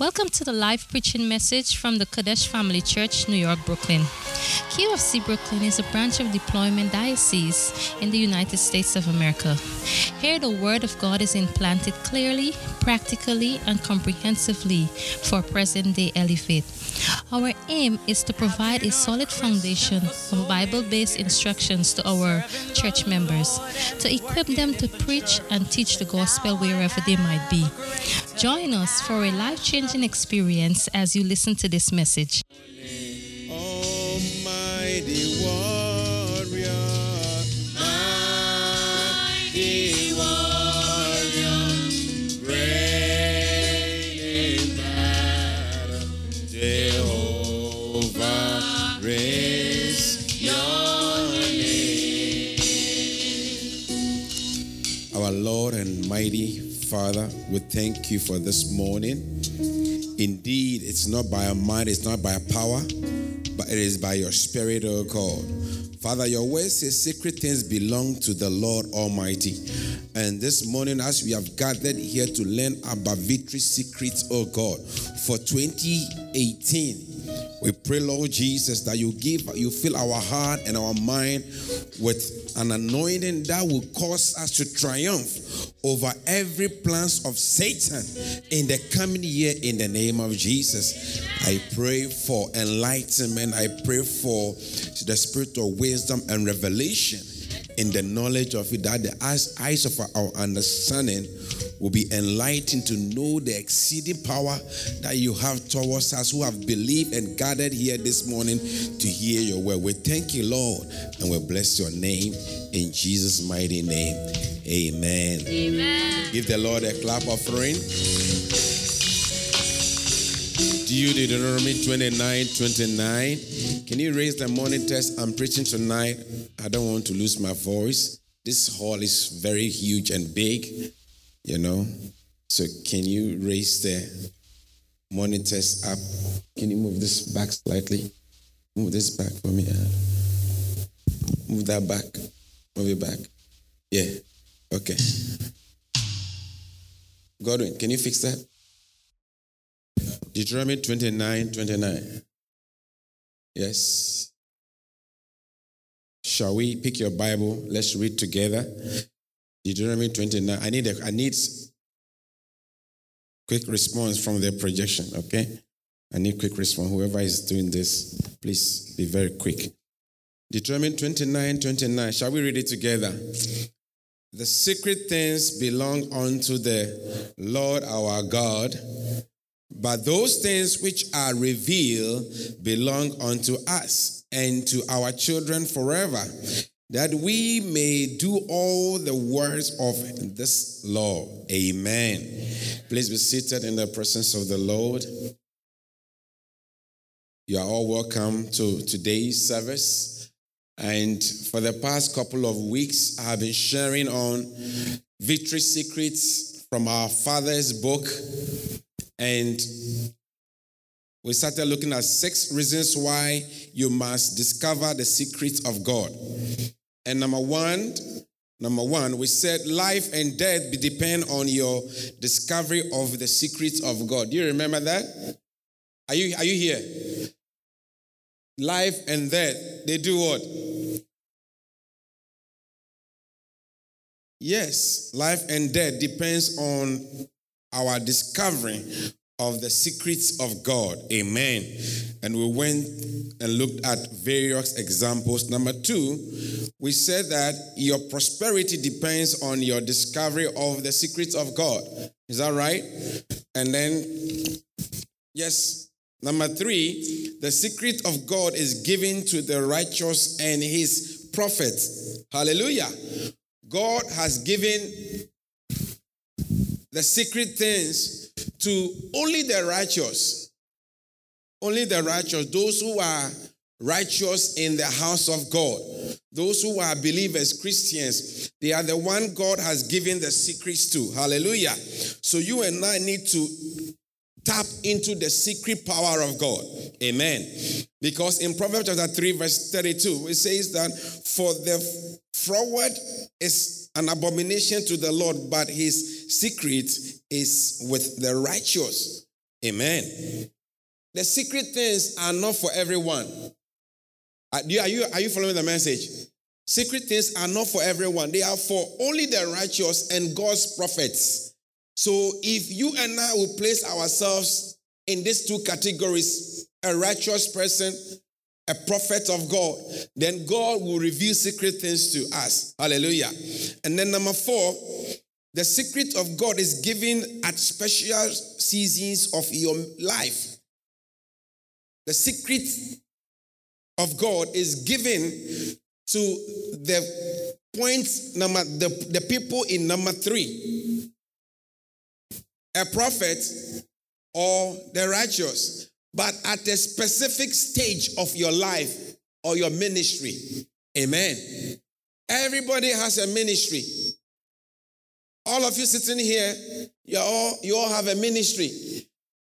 Welcome to the live preaching message from the Qodesh Family Church, New York, Brooklyn. QFC Brooklyn is a branch of Deployment Diocese in the United States of America. Here, the Word of God is implanted clearly, practically, and comprehensively for present day Elevate. Our aim is to provide a solid foundation of Bible based instructions to our church members to equip them to preach and teach the gospel wherever they might be. Join us for a life changing experience as you listen to this message. Lord and mighty Father, we thank you for this morning. Indeed, it's not by our might, it's not by our power, but it is by your Spirit, O God. Father, your word says secret things belong to the Lord Almighty. And this morning, as we have gathered here to learn about victory secrets, O God, for 2018, we pray, Lord Jesus, that you give, you fill our heart and our mind with an anointing that will cause us to triumph over every plans of Satan in the coming year in the name of Jesus. I pray for enlightenment. I pray for the spirit of wisdom and revelation in the knowledge of it, that the eyes, of our understanding will be enlightened to know the exceeding power that you have towards us who have believed and gathered here this morning to hear your word. We thank you, Lord, and we bless your name in Jesus' mighty name. Amen. Amen. Give the Lord a clap offering. Do you Deuteronomy 29 29? Can you raise the morning test? I'm preaching tonight. I don't want to lose my voice. This hall is very huge and big, you know. So can you raise the test up? Can you move this back slightly? Move this back for me. uh. Move that back. Move it back. Yeah. Okay. Godwin, can you fix that? Deuteronomy 29 29. Yes. Shall we pick your Bible? Let's read together. Deuteronomy 29. I need a, I need quick response from the projection, okay? I need quick response. Whoever is doing this, please be very quick. Deuteronomy 29 29. Shall we read it together? The secret things belong unto the Lord our God, but those things which are revealed belong unto us and to our children forever, that we may do all the words of this law. Amen. Please be seated in the presence of the Lord. You are all welcome to today's service. And for the past couple of weeks, I have been sharing on victory secrets from our Father's book. And we started looking at six reasons why you must discover the secrets of God. And number one, number one, we said life and death depend on your discovery of the secrets of God. Do you remember that? Are you are you here? Life and death, they do what? Yes, life and death depends on our discovering of the secrets of God. Amen. And we went and looked at various examples. Number two, we said that your prosperity depends on your discovery of the secrets of God. Is that right? And then, yes, number three, the secret of God is given to the righteous and his prophets. Hallelujah. God has given the secret things to only the righteous. Only the righteous, those who are righteous in the house of God, those who are believers, Christians, they are the one God has given the secrets to. Hallelujah. So you and I need to tap into the secret power of God. Amen. Because in Proverbs chapter 3, verse 32, it says that for the forward is an abomination to the Lord, but his secret is with the righteous. Amen. The secret things are not for everyone. Are you, are you, are you following the message? Secret things are not for everyone. They are for only the righteous and God's prophets. So if you and I will place ourselves in these two categories, a righteous person, a prophet of God, then God will reveal secret things to us. Hallelujah. And then number four, the secret of God is given at special seasons of your life. The secret of God is given to the point number the, the people in number three a prophet or the righteous but at a specific stage of your life or your ministry. Amen. Everybody has a ministry. All of you sitting here you all you all have a ministry.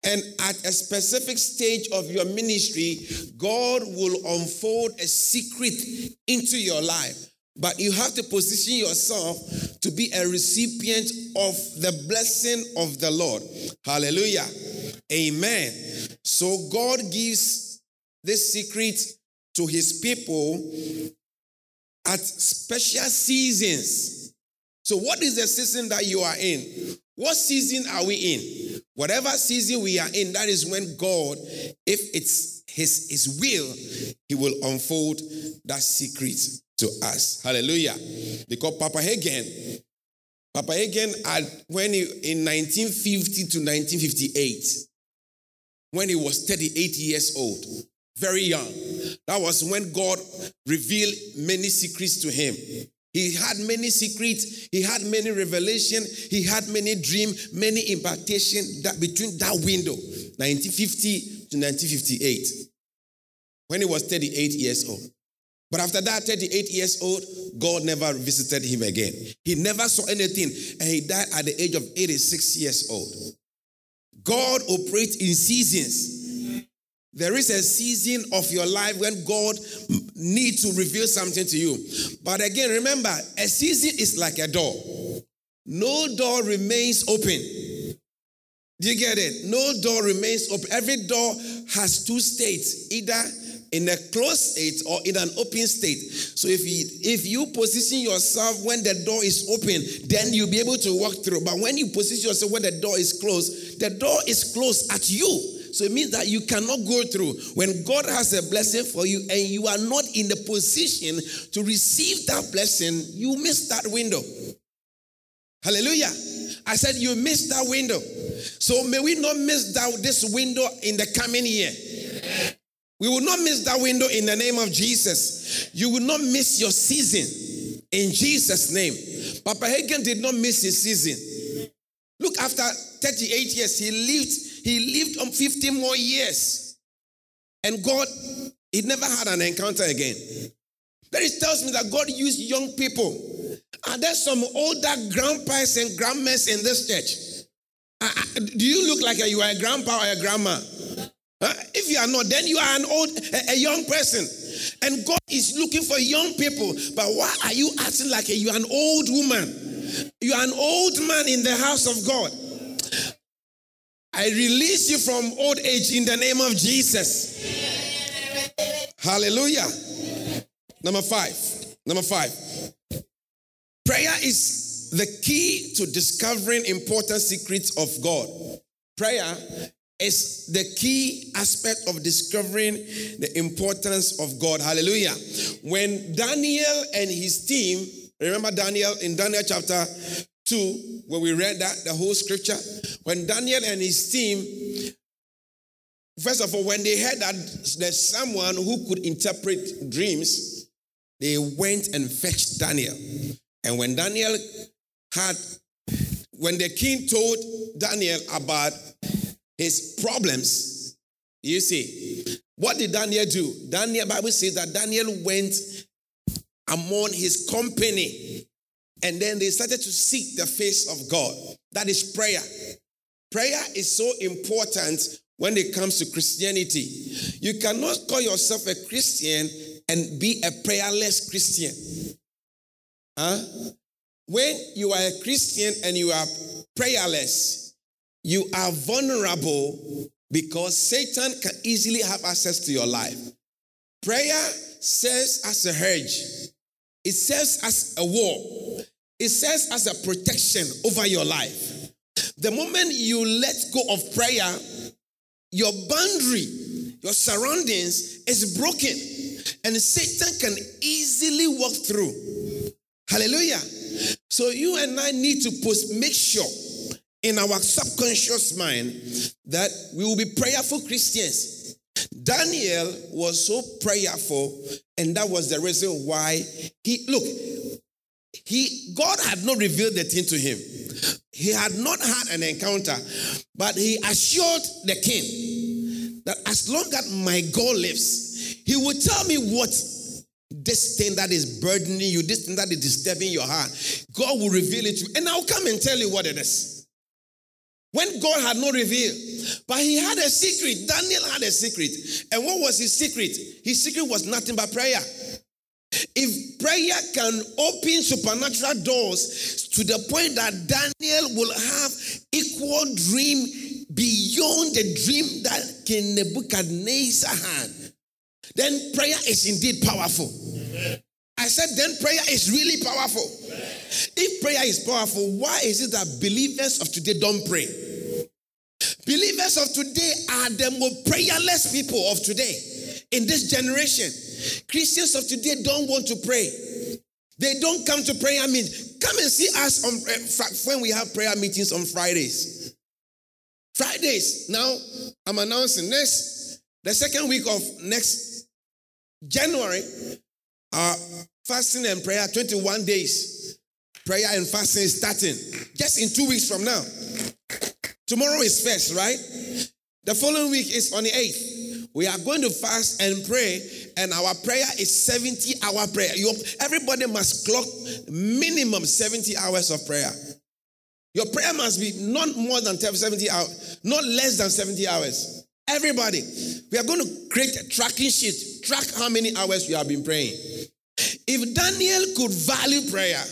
And at a specific stage of your ministry, God will unfold a secret into your life. But you have to position yourself to be a recipient of the blessing of the Lord. Hallelujah. Amen. So God gives this secret to his people at special seasons. So, what is the season that you are in? What season are we in? Whatever season we are in, that is when God, if it's his, his will, he will unfold that secret to us. Hallelujah. Because Papa Hagin, Papa Hagin, when he, in 1950 to 1958, when he was 38 years old, very young, that was when God revealed many secrets to him. He had many secrets, he had many revelation, he had many dream, many impartation that between that window, 1950 to 1958, when he was 38 years old. But after that, 38 years old, God never visited him again. He never saw anything, and he died at the age of 86 years old. God operates in seasons. There is a season of your life when God needs to reveal something to you. But again, remember, a season is like a door. No door remains open. Do you get it? No door remains open. Every door has two states, either in a closed state or in an open state. So if you if you position yourself when the door is open, then you'll be able to walk through. But when you position yourself when the door is closed, the door is closed at you. So it means that you cannot go through. When God has a blessing for you and you are not in the position to receive that blessing, you miss that window. Hallelujah. I said you missed that window. So may we not miss that this window in the coming year. We will not miss that window in the name of Jesus. You will not miss your season in Jesus' name. Papa Hagin did not miss his season. Look, after 38 years, he lived he lived on 50 more years. And God, he never had an encounter again. That it tells me that God used young people. Are there some older grandpas and grandmas in this church? Uh, uh, do you look like you are a grandpa or a grandma? You are not, then you are an old, a, a, young person. And God is looking for young people. But why are you acting like a, you are an old woman? You are an old man in the house of God. I release you from old age in the name of Jesus. Hallelujah. Number five. Number five. Prayer is the key to discovering important secrets of God. Prayer is the key aspect of discovering the importance of God. Hallelujah. When Daniel and his team, remember Daniel in Daniel chapter 2, when we read that, the whole scripture, when Daniel and his team, first of all, when they heard that there's someone who could interpret dreams, they went and fetched Daniel. And when Daniel had, when the king told Daniel about his problems, you see, what did Daniel do? Daniel, Bible says that Daniel went among his company and then they started to seek the face of God. That is prayer. Prayer is so important when it comes to Christianity. You cannot call yourself a Christian and be a prayerless Christian. Huh? When you are a Christian and you are prayerless, you are vulnerable because Satan can easily have access to your life. Prayer serves as a hedge, it serves as a wall, it serves as a protection over your life. The moment you let go of prayer, your boundary, your surroundings is broken, and Satan can easily walk through. Hallelujah. So you and I need to post, make sure in our subconscious mind that we will be prayerful Christians. Daniel was so prayerful, and that was the reason why he look. He God had not revealed the thing to him. He had not had an encounter, but he assured the king that as long as my God lives, he will tell me what this thing that is burdening you, this thing that is disturbing your heart. God will reveal it to you, and I'll come and tell you what it is. When God had not revealed, but he had a secret. Daniel had a secret. And what was his secret? His secret was nothing but prayer. If prayer can open supernatural doors to the point that Daniel will have equal dream beyond the dream that King Nebuchadnezzar had, then prayer is indeed powerful. I said, then prayer is really powerful. If prayer is powerful, why is it that believers of today don't pray? Believers of today are the most prayerless people of today in this generation. Christians of today don't want to pray. They don't come to prayer meetings. Come and see us on uh, when we have prayer meetings on Fridays. Fridays. Now, I'm announcing next, the second week of next January, our fasting and prayer, 21 days. Prayer and fasting is starting just in two weeks from now. Tomorrow is first, right? The following week is on the 8th. We are going to fast and pray, and our prayer is 70 hour prayer. You, everybody must clock minimum 70 hours of prayer. Your prayer must be not more than 70 hours, not less than 70 hours. Everybody, we are going to create a tracking sheet, track how many hours you have been praying. If Daniel could value prayer,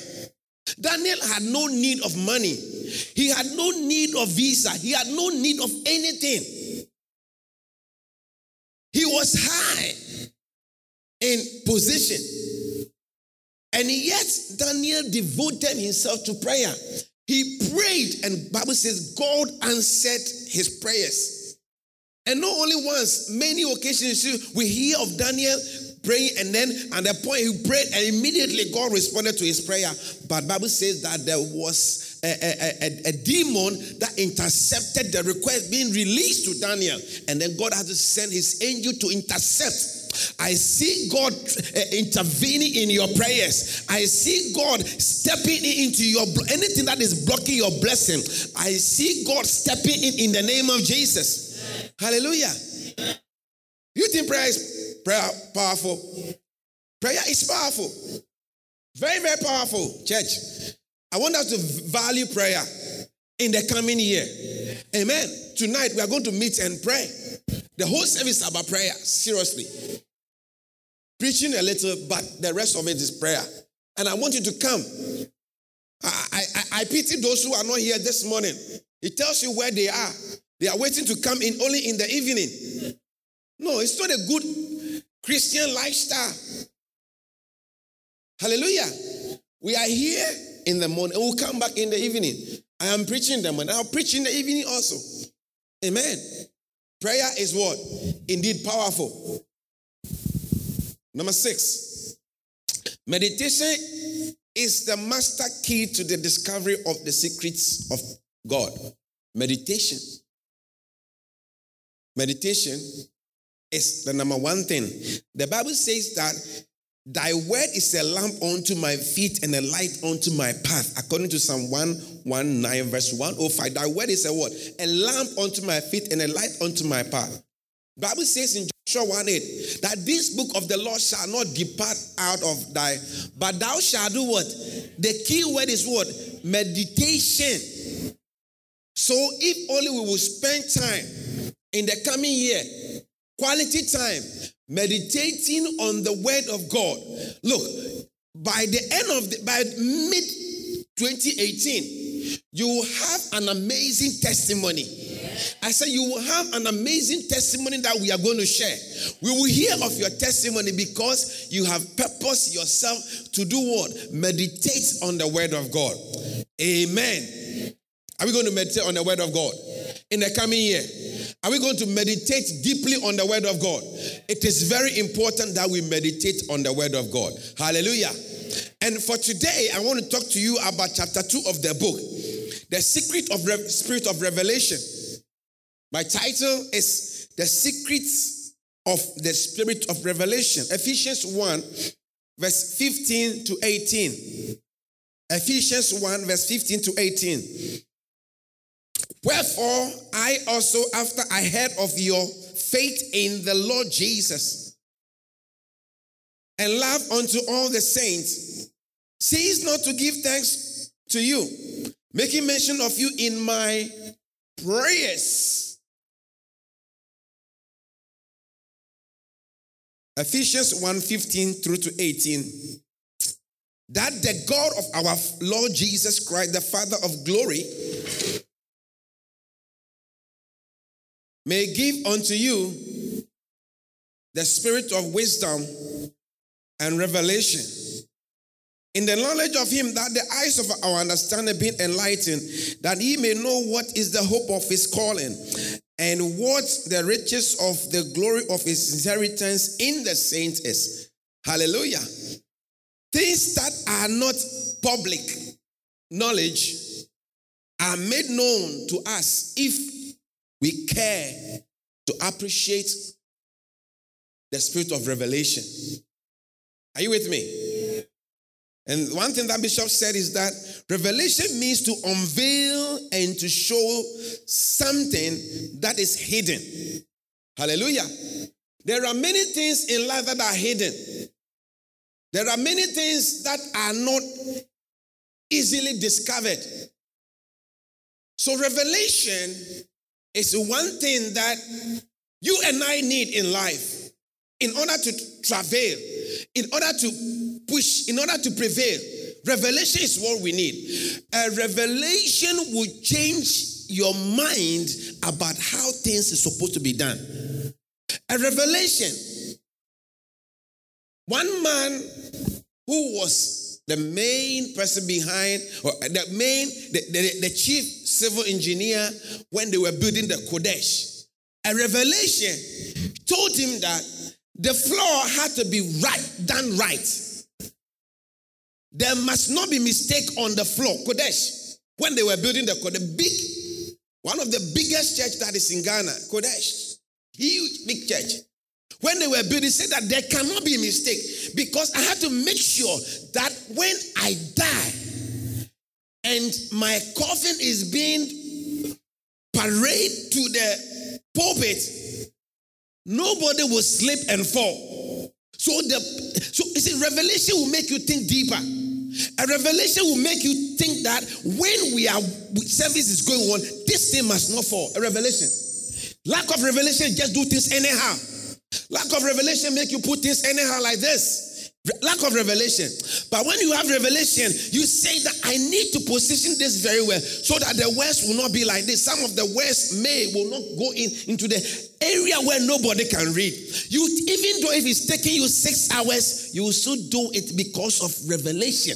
Daniel had no need of money. He had no need of visa. He had no need of anything. He was high in position. And yet Daniel devoted himself to prayer. He prayed and Bible says God answered his prayers. And not only once, many occasions we hear of Daniel praying and then at the point he prayed and immediately God responded to his prayer. But Bible says that there was a, a, a, demon that intercepted the request being released to Daniel. And then God had to send his angel to intercept. I see God uh, intervening in your prayers. I see God stepping into your anything that is blocking your blessing. I see God stepping in in the name of Jesus. Hallelujah. You think prayer is prayer powerful? Prayer is powerful. Very, very powerful, church. I want us to value prayer in the coming year. Amen. Tonight we are going to meet and pray. The whole service is about prayer, seriously. Preaching a little, but the rest of it is prayer. And I want you to come. I, I, I pity those who are not here this morning. It tells you where they are. They are waiting to come in only in the evening. No, it's not a good Christian lifestyle. Hallelujah. We are here in the morning. We'll come back in the evening. I am preaching the morning. I'll preach in the evening also. Amen. Prayer is what? Indeed powerful. Number six, meditation is the master key to the discovery of the secrets of God. Meditation. Meditation is the number one thing. The Bible says that Thy word is a lamp unto my feet and a light unto my path. According to Psalm 119, verse 105. Thy word is a what? A lamp unto my feet and a light unto my path. Bible says in Joshua 1 8 that this book of the Lord shall not depart out of thy, but thou shalt do what? The key word is what? Meditation. So if only we will spend time in the coming year, quality time, meditating on the word of God. Look, by the end of the, by mid 2018, you will have an amazing testimony. I said, You will have an amazing testimony that we are going to share. We will hear of your testimony because you have purposed yourself to do what? Meditate on the word of God. Amen. Are we going to meditate on the word of God in the coming year? Are we going to meditate deeply on the word of God? It is very important that we meditate on the word of God. Hallelujah. And for today, I want to talk to you about chapter 2 of the book, The Secret of Re- Spirit of Revelation. My title is The Secrets of the Spirit of Revelation. Ephesians 1, verse 15 to 18. Ephesians 1, verse 15 to 18. Wherefore, I also, after I heard of your faith in the Lord Jesus and love unto all the saints, cease not to give thanks to you, making mention of you in my prayers Ephesians 1 15 through to 18. That the God of our Lord Jesus Christ, the Father of glory, may give unto you the spirit of wisdom and revelation in the knowledge of him that the eyes of our understanding be enlightened that he may know what is the hope of his calling and what the riches of the glory of his inheritance in the saints is. Hallelujah. Things that are not public knowledge are made known to us if we care to appreciate the spirit of revelation. Are you with me? And one thing that Bishop said is that revelation means to unveil and to show something that is hidden. Hallelujah. There are many things in life that are hidden. There are many things that are not easily discovered. So, revelation is one thing that you and I need in life in order to travail, in order to push, in order to prevail. Revelation is what we need. A revelation will change your mind about how things are supposed to be done. A revelation. One man who was the main person behind, or the main, the, the, the chief civil engineer when they were building the Qodesh, a revelation told him that the floor had to be right, done right. There must not be mistake on the floor. Qodesh, when they were building the Qodesh, big, one of the biggest church that is in Ghana, Qodesh, huge, big church. When they were building, said that there cannot be a mistake because I had to make sure that when I die and my coffin is being paraded to the pulpit, nobody will slip and fall. So the so you see, revelation will make you think deeper. A revelation will make you think that when we are service is going on, this thing must not fall. A revelation. Lack of revelation, just do things anyhow. Lack of revelation make you put things anyhow like this. Lack of revelation. But when you have revelation, you say that I need to position this very well so that the words will not be like this. Some of the words may will not go in into the area where nobody can read. You even though if it's taking you six hours, you will still do it because of revelation,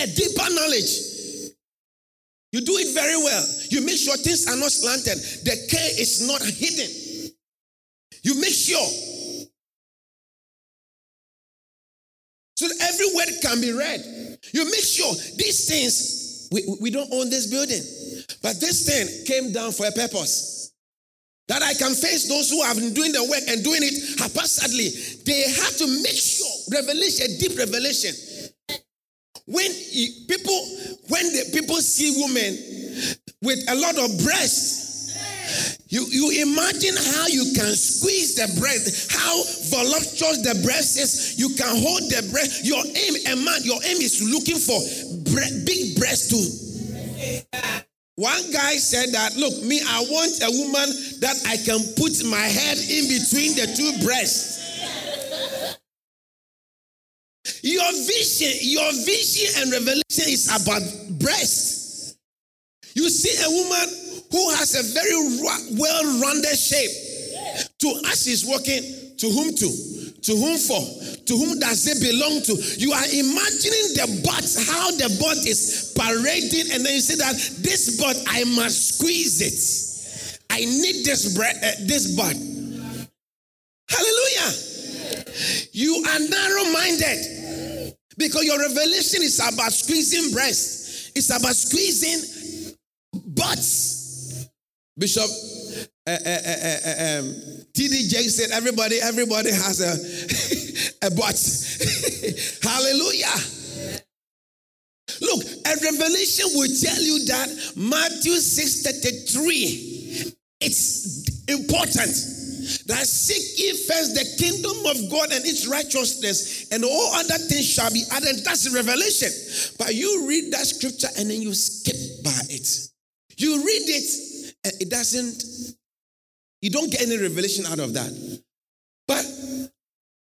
a deeper knowledge. You do it very well. You make sure things are not slanted. The care is not hidden. You make sure can be read. You make sure these things, we, we don't own this building. But this thing came down for a purpose. That I can face those who have been doing the work and doing it haphazardly. They have to make sure revelation, deep revelation. When people, when the people see women with a lot of breasts, you, you imagine how you can squeeze the breast, how voluptuous the breast is. You can hold the breast. Your aim, a man, your aim is looking for bre- big breast too. One guy said that, look, me, I want a woman that I can put my head in between the two breasts. Your vision, your vision and revelation is about breast. You see a woman who has a very well rounded shape. To us, she's walking. To whom to? To whom for? To whom does it belong to? You are imagining the butt, how the butt is parading, and then you say that this butt, I must squeeze it. I need this bread, uh, this butt. Hallelujah. You are narrow minded because your revelation is about squeezing breasts, it's about squeezing butts. Bishop uh, uh, uh, um, TD Jakes said, everybody, everybody has a, a butt. Hallelujah. Look, a revelation will tell you that Matthew 6 33, it's important that seek ye first the kingdom of God and its righteousness, and all other things shall be added. That's revelation. But you read that scripture and then you skip by it. You read it, it doesn't, you don't get any revelation out of that. But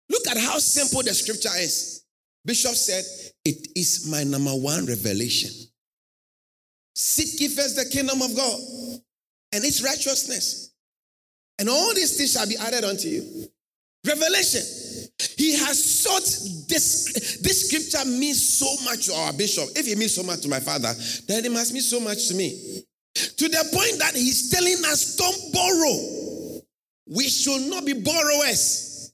look at how simple the scripture is. Bishop said, It is my number one revelation. Seek ye first the kingdom of God and its righteousness and all these things shall be added unto you. Revelation. He has sought this. This scripture means so much to our bishop. If it means so much to my father, then it must mean so much to me. To the point that he's telling us, don't borrow. We should not be borrowers.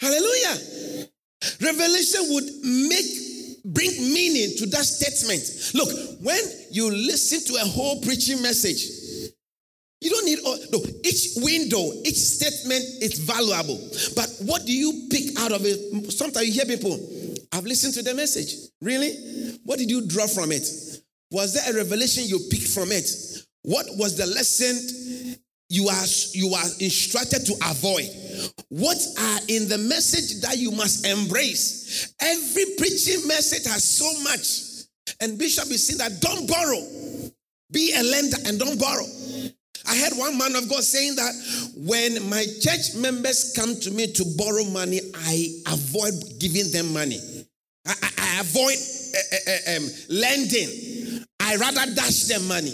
Hallelujah. Revelation would make bring meaning to that statement. Look, when you listen to a whole preaching message, you don't need all, no, each window, each statement is valuable. But what do you pick out of it? Sometimes you hear people, I've listened to the message. Really? What did you draw from it? Was there a revelation you picked from it? What was the lesson you are you are instructed to avoid? What are in the message that you must embrace? Every preaching message has so much. And Bishop is saying that don't borrow. Be a lender and don't borrow. I heard one man of God saying that when my church members come to me to borrow money, I avoid giving them money. I, I, I avoid uh, uh, um, lending. I rather dash them money.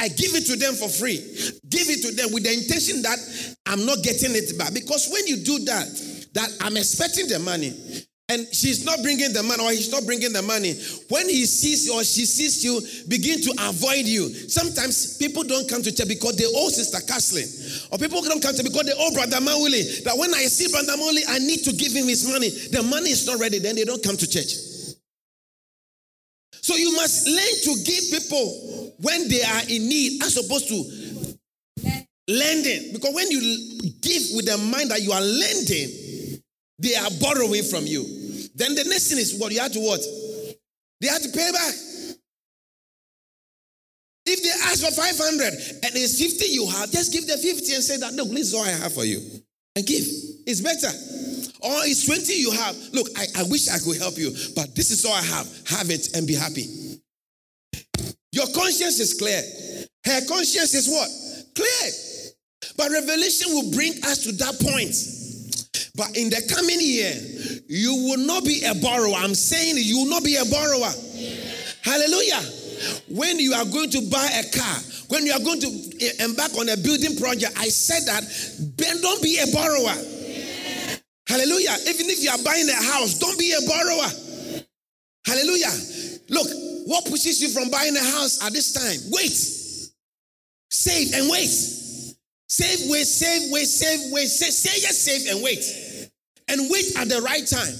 I give it to them for free. Give it to them with the intention that I'm not getting it back. Because when you do that, that I'm expecting the money, and she's not bringing the money or he's not bringing the money. When he sees or she sees you, begin to avoid you. Sometimes people don't come to church because they owe Sister Kathleen. Or people don't come to because they owe Brother Mawuli. That when I see Brother Mawuli, I need to give him his money. The money is not ready, then they don't come to church. So you must learn to give people when they are in need as opposed to lending. Because when you give with the mind that you are lending, they are borrowing from you. Then the next thing is what you have to what? They have to pay back. If they ask for 500 and it's 50 you have, just give them 50 and say that, look, this is all I have for you. And give. It's better. Or it's 20 you have. Look, I, I wish I could help you, but this is all I have. Have it and be happy. Your conscience is clear. Her conscience is what? Clear. But revelation will bring us to that point but in the coming year, you will not be a borrower. I'm saying you will not be a borrower. Hallelujah. When you are going to buy a car, when you are going to embark on a building project, I said that don't be a borrower. Hallelujah. Even if you are buying a house, don't be a borrower. Hallelujah. Look, what pushes you from buying a house at this time? Wait. Save and wait. Save, wait, save, wait, save, wait, save, say yes, save and wait and wait at the right time.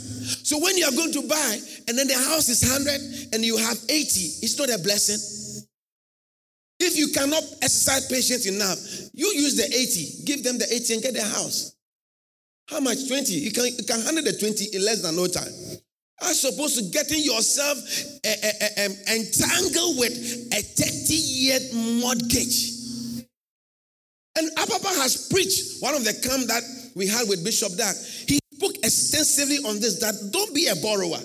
So when you are going to buy and then the house is 100 and you have 80, it's not a blessing. If you cannot exercise patience enough, you use the 80, give them the 80 and get the house. How much? 20. You can, you can handle the 20 in less than no time. As opposed to getting yourself uh, uh, entangled with a 30 year mortgage. And Apapa has preached one of the camp that we had with Bishop Dag. He spoke extensively on this that don't be a borrower.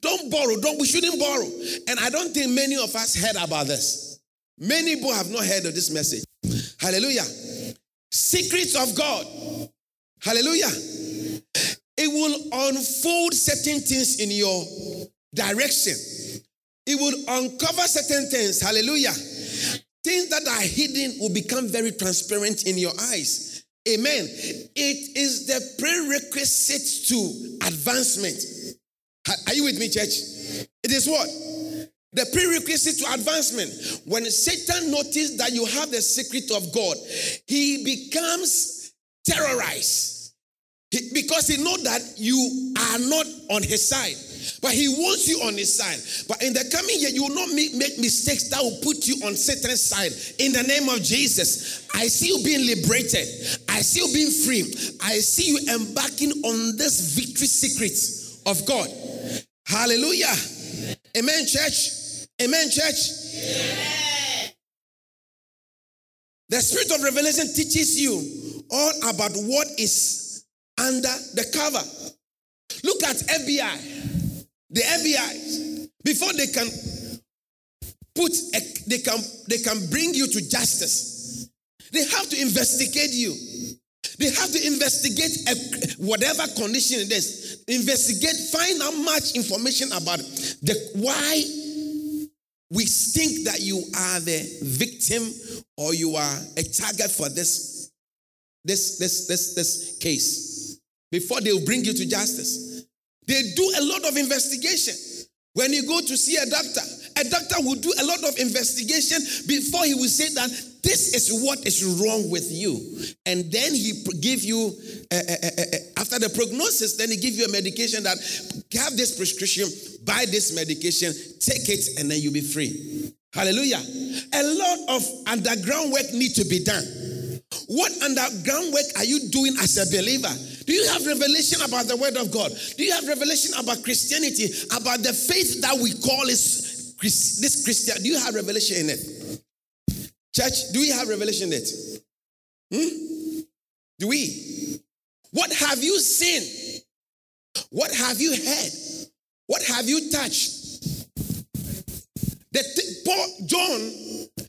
Don't borrow. Don't we shouldn't borrow. And I don't think many of us heard about this. Many people have not heard of this message. Hallelujah. Secrets of God. Hallelujah. It will unfold certain things in your direction. It will uncover certain things. Hallelujah. Things that are hidden will become very transparent in your eyes. Amen. It is the prerequisite to advancement. Are you with me, church? It is what? The prerequisite to advancement. When Satan notices that you have the secret of God, he becomes terrorized because he knows that you are not on his side. But he wants you on his side. But in the coming year, you will not make, make mistakes that will put you on Satan's side. In the name of Jesus, I see you being liberated. I see you being free. I see you embarking on this victory secret of God. Hallelujah. Amen, church. Amen, church. The spirit of revelation teaches you all about what is under the cover. Look at FBI. The FBI, before they can put, a, they can they can bring you to justice. They have to investigate you. They have to investigate a, whatever condition it is. Investigate, find out much information about the why we think that you are the victim or you are a target for this, this, this, this, this case before they will bring you to justice. They do a lot of investigation. When you go to see a doctor, a doctor will do a lot of investigation before he will say that this is what is wrong with you. And then he give you, uh, uh, uh, after the prognosis, then he give you a medication that have this prescription, buy this medication, take it, and then you'll be free. Hallelujah. A lot of underground work need to be done. What underground work are you doing as a believer? Do you have revelation about the word of God? Do you have revelation about Christianity, about the faith that we call is this Christian? Do you have revelation in it? Church, do we have revelation in it? Hmm? Do we? What have you seen? What have you heard? What have you touched? The th- Paul John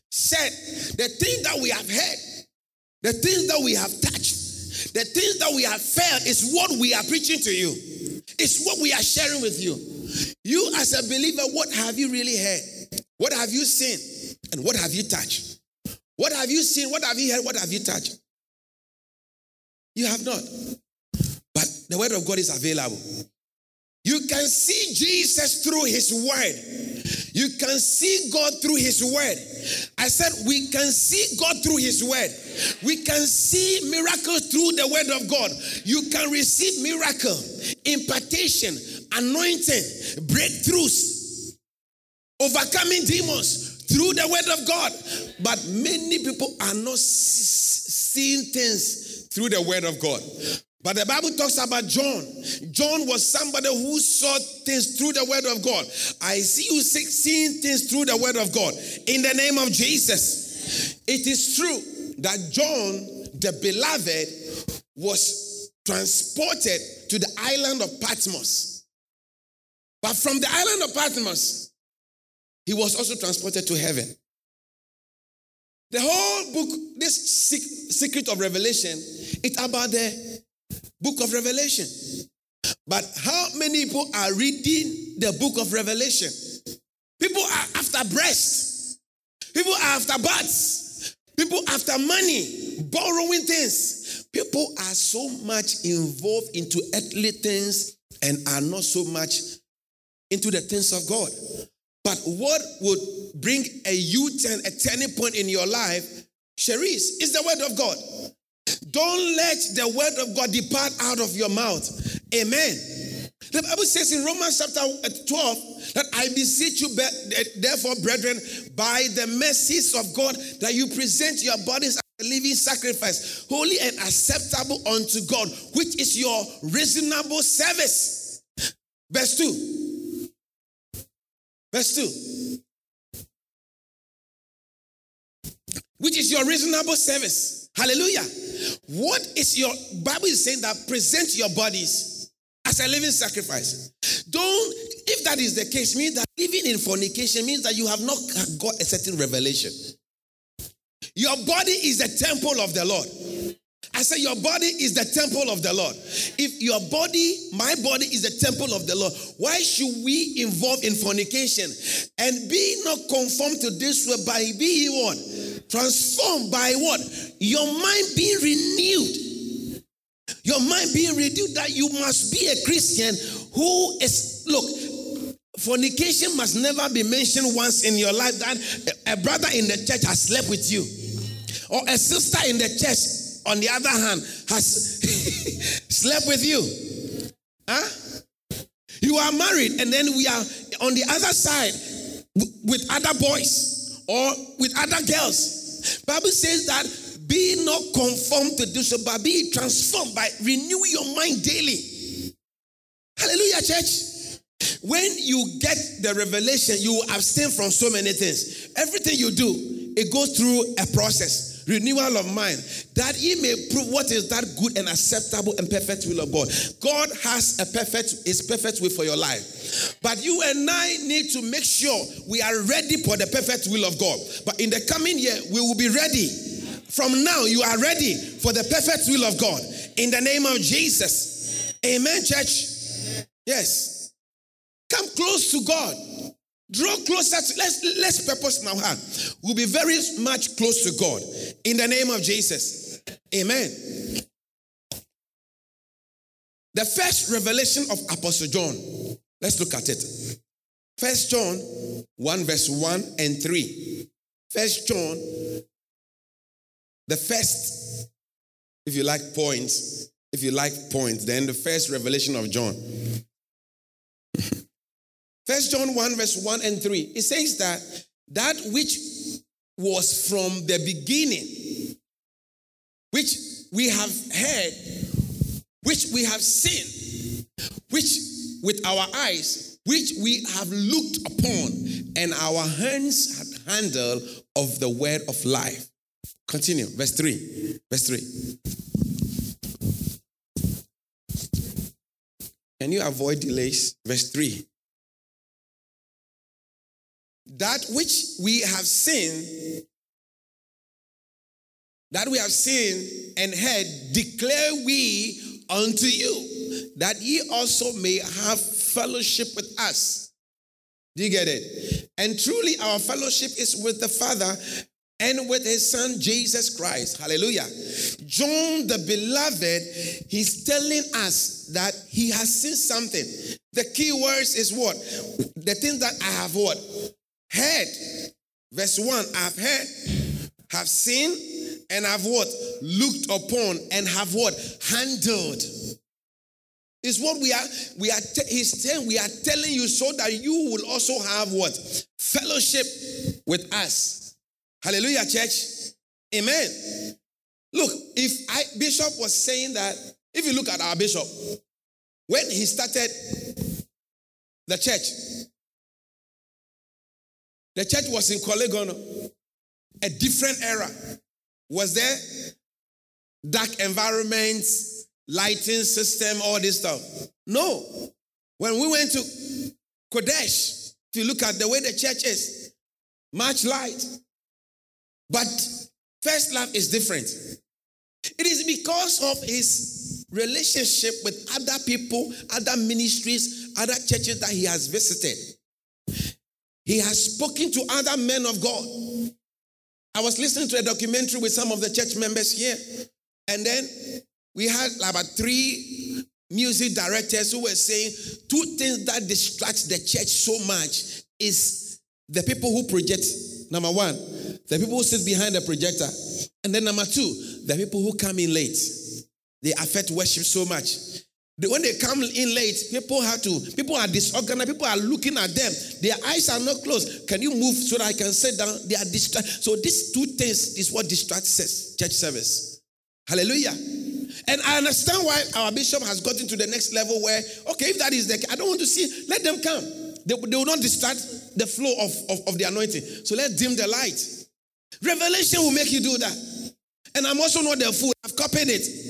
said, the thing that we have heard, the things that we have touched, the things that we have felt is what we are preaching to you. It's what we are sharing with you. You, as a believer, what have you really heard? What have you seen? And what have you touched? What have you seen? What have you heard? What have you touched? You have not. But the word of God is available. You can see Jesus through his word. You can see God through his word. I said, we can see God through his word. We can see miracles through the word of God. You can receive miracle, impartation, anointing, breakthroughs, overcoming demons through the word of God. But many people are not seeing things through the word of God. But the Bible talks about John. John was somebody who saw things through the word of God. I see you seeing things through the word of God. In the name of Jesus. It is true that John, the beloved, was transported to the island of Patmos. But from the island of Patmos, he was also transported to heaven. The whole book, this secret of revelation, it's about the book of Revelation. But how many people are reading the book of Revelation? People are after breasts. People are after butts. People after money, borrowing things. People are so much involved into earthly things and are not so much into the things of God. But what would bring a U-turn, a turning point in your life, Cherise, is the word of God. Don't let the word of God depart out of your mouth. Amen. The Bible says in Romans chapter uh, 12 that I beseech you, therefore, brethren, by the mercies of God, that you present your bodies as a living sacrifice, holy and acceptable unto God, which is your reasonable service. Verse 2. Verse 2. Which is your reasonable service. Hallelujah. What is your Bible is saying that present your bodies as a living sacrifice. Don't, if that is the case, means that living in fornication means that you have not got a certain revelation. Your body is the temple of the Lord. I said, Your body is the temple of the Lord. If your body, my body is the temple of the Lord, why should we involve in fornication and be not conformed to this way by being what? Transformed by what? Your mind being renewed. Your mind being renewed that you must be a Christian who is, look, fornication must never be mentioned once in your life that a brother in the church has slept with you or a sister in the church on the other hand, has slept with you. Huh? You are married, and then we are on the other side with other boys or with other girls. Bible says that be not conformed to this, but be transformed by renew your mind daily. Hallelujah, church. When you get the revelation, you abstain from so many things. Everything you do, it goes through a process renewal of mind, that he may prove what is that good and acceptable and perfect will of God. God has a perfect, is perfect will for your life. But you and I need to make sure we are ready for the perfect will of God. But in the coming year, we will be ready. From now, you are ready for the perfect will of God. In the name of Jesus. Amen, church. Yes. Come close to God. Draw closer to let's let's purpose heart. We'll be very much close to God in the name of Jesus. Amen. The first revelation of Apostle John. Let's look at it. First John 1, verse 1 and 3. First John, the first, if you like points, if you like points, then the first revelation of John. First John 1, verse 1 and 3. It says that that which was from the beginning, which we have heard, which we have seen, which with our eyes, which we have looked upon, and our hands have handled of the word of life. Continue. Verse 3. Verse 3. Can you avoid delays? Verse 3 that which we have seen, that we have seen and heard, declare we unto you, that ye also may have fellowship with us. Do you get it? And truly, our fellowship is with the Father and with his son Jesus Christ. Hallelujah. John the beloved, he's telling us that he has seen something. The key words is what? The thing that I have what? Heard. Verse 1 I've heard, have seen, and have what? Looked upon and have what? Handled. Is what we are, we are, he's saying we are telling you so that you will also have what? Fellowship with us. Hallelujah, church. Amen. Look, if I, Bishop was saying that, if you look at our bishop, when he started the church, the church was in Korle a different era. Was there dark environments, lighting system, all this stuff? No. When we went to Qodesh, to look at the way the church is, much light. But first love is different. It is because of his relationship with other people, other ministries, other churches that he has visited. He has spoken to other men of God. I was listening to a documentary with some of the church members here, and then we had about three music directors who were saying two things that distract the church so much is the people who project. Number one, the people who sit behind the projector, and then number two, the people who come in late. They affect worship so much. When they come in late, people have to, people are disorganized, people are looking at them. Their eyes are not closed. Can you move so that I can sit down? They are distracted. So these two things is what distracts us, church service. Hallelujah. And I understand why our bishop has gotten to the next level where, okay, if that is the case, I don't want to see, let them come. They, they will not distract the flow of, of, of the anointing. So let's dim the light. Revelation will make you do that. And I'm also not the fool. I've copied it.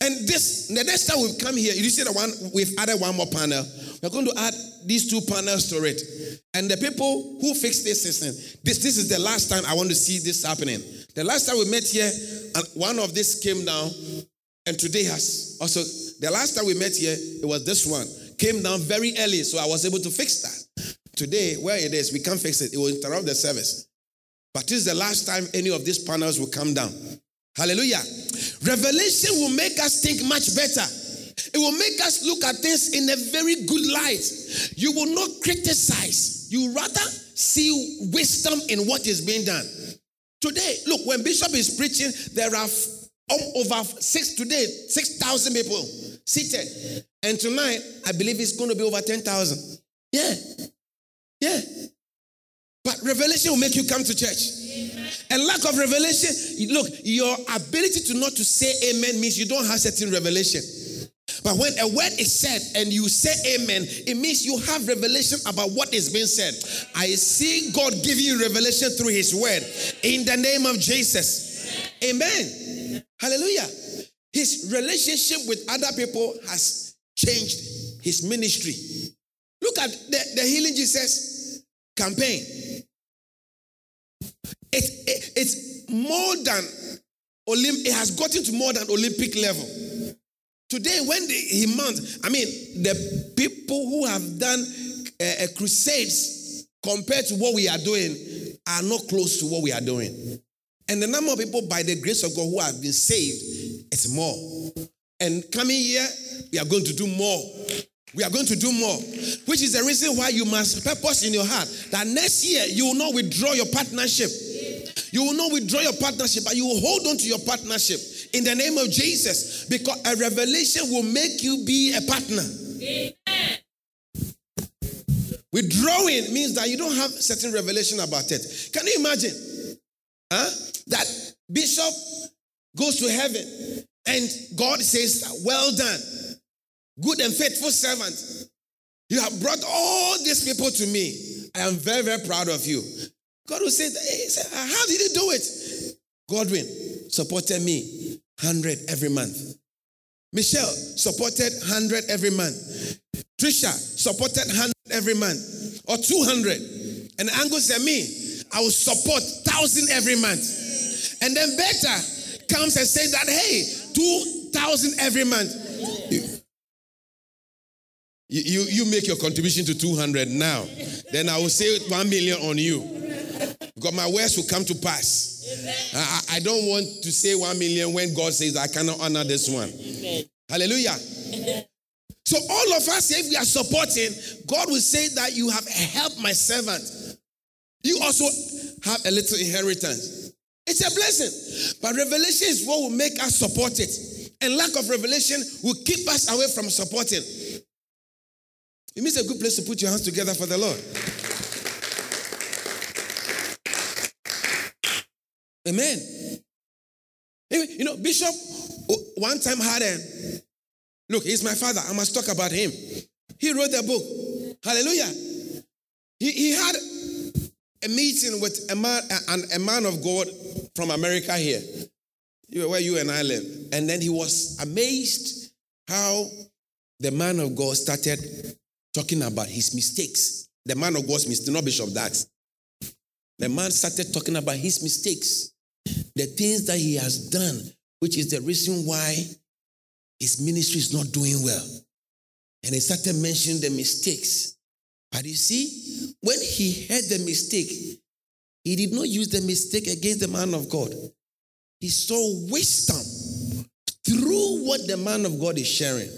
And this, the next time we come here, you see the one, we've added one more panel. We're going to add these two panels to it. And the people who fixed this system, this, this is the last time I want to see this happening. The last time we met here, one of this came down And today has also, the last time we met here, it was this one. Came down very early, so I was able to fix that. Today, where it is, we can't fix it. It will interrupt the service. But this is the last time any of these panels will come down. Hallelujah. Revelation will make us think much better. It will make us look at things in a very good light. You will not criticize. You rather see wisdom in what is being done. Today, look, when Bishop is preaching, there are over six today, 6,000 people seated. And tonight, I believe it's going to be over 10,000. Yeah. Yeah. But revelation will make you come to church. And lack of revelation, look, your ability to not to say amen means you don't have certain revelation. But when a word is said and you say amen, it means you have revelation about what is being said. I see God giving you revelation through his word in the name of Jesus. Amen. Hallelujah. His relationship with other people has changed his ministry. Look at the, the Healing Jesus campaign. It, it, it's more than Olymp- it has gotten to more than Olympic level. Today, when the, he mounts, I mean, the people who have done uh, crusades compared to what we are doing are not close to what we are doing. And the number of people, by the grace of God, who have been saved, it's more. And coming here, we are going to do more. We are going to do more, which is the reason why you must purpose in your heart that next year you will not withdraw your partnership. You will not withdraw your partnership, but you will hold on to your partnership in the name of Jesus because a revelation will make you be a partner. Amen. Withdrawing means that you don't have certain revelation about it. Can you imagine? Huh? That bishop goes to heaven and God says, Well done, good and faithful servant. You have brought all these people to me. I am very, very proud of you. God will say, hey, How did you do it? Godwin supported me 100 every month. Michelle supported 100 every month. Trisha supported 100 every month or 200. And Angus said, Me, I will support 1,000 every month. And then Beta comes and says that, Hey, 2,000 every month. You, you, you make your contribution to 200 now. Then I will say 1 million on you. Because my words will come to pass. I, I, don't want to say 1 million when God says I cannot honor this one. Hallelujah. So all of us, if we are supporting, God will say that you have helped my servant. You also have a little inheritance. It's a blessing. But revelation is what will make us support it. And lack of revelation will keep us away from supporting. It means a good place to put your hands together for the Lord. Amen. You know, Bishop one time had a look, he's my father. I must talk about him. He wrote a book. Hallelujah. He, he had a meeting with a man, a, a man of God from America here, where you and I live. And then he was amazed how the man of God started talking about his mistakes. The man of God's mistake, not Bishop Dag. The man started talking about his mistakes, the things that he has done, which is the reason why his ministry is not doing well. And he started mentioning the mistakes. But you see, when he heard the mistake, he did not use the mistake against the man of God. He saw wisdom through what the man of God is sharing.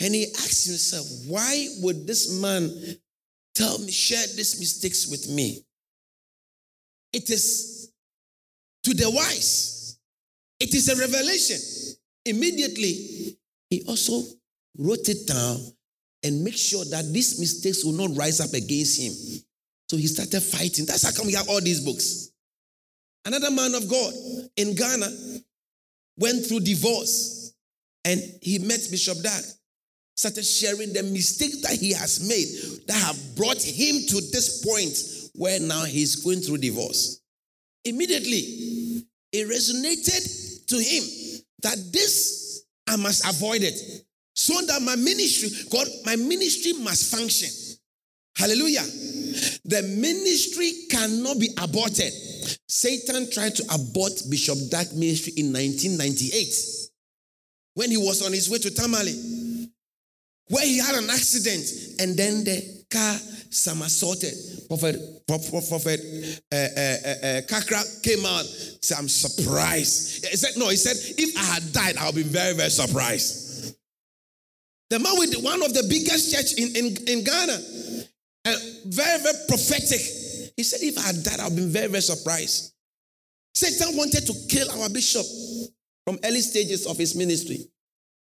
And he asked himself, why would this man tell me, share these mistakes with me? It is to the wise. It is a revelation. Immediately, he also wrote it down and make sure that these mistakes will not rise up against him. So he started fighting. That's how come we have all these books. Another man of God in Ghana went through divorce and he met Bishop Dag started sharing the mistakes that he has made that have brought him to this point where now he's going through divorce. Immediately, it resonated to him that this I must avoid it so that my ministry, God, my ministry must function. Hallelujah. The ministry cannot be aborted. Satan tried to abort Bishop Dag ministry in 1998. when he was on his way to Tamale, where he had an accident and then the car somersaulted. Prophet, Prophet uh, uh, uh, Kakra came out, said, I'm surprised. He said, No, he said, if I had died, I'll be very, very surprised. The man with one of the biggest church in, in, in Ghana, and very, very prophetic. He said, if I had died, I'll be very, very surprised. Satan wanted to kill our bishop from early stages of his ministry.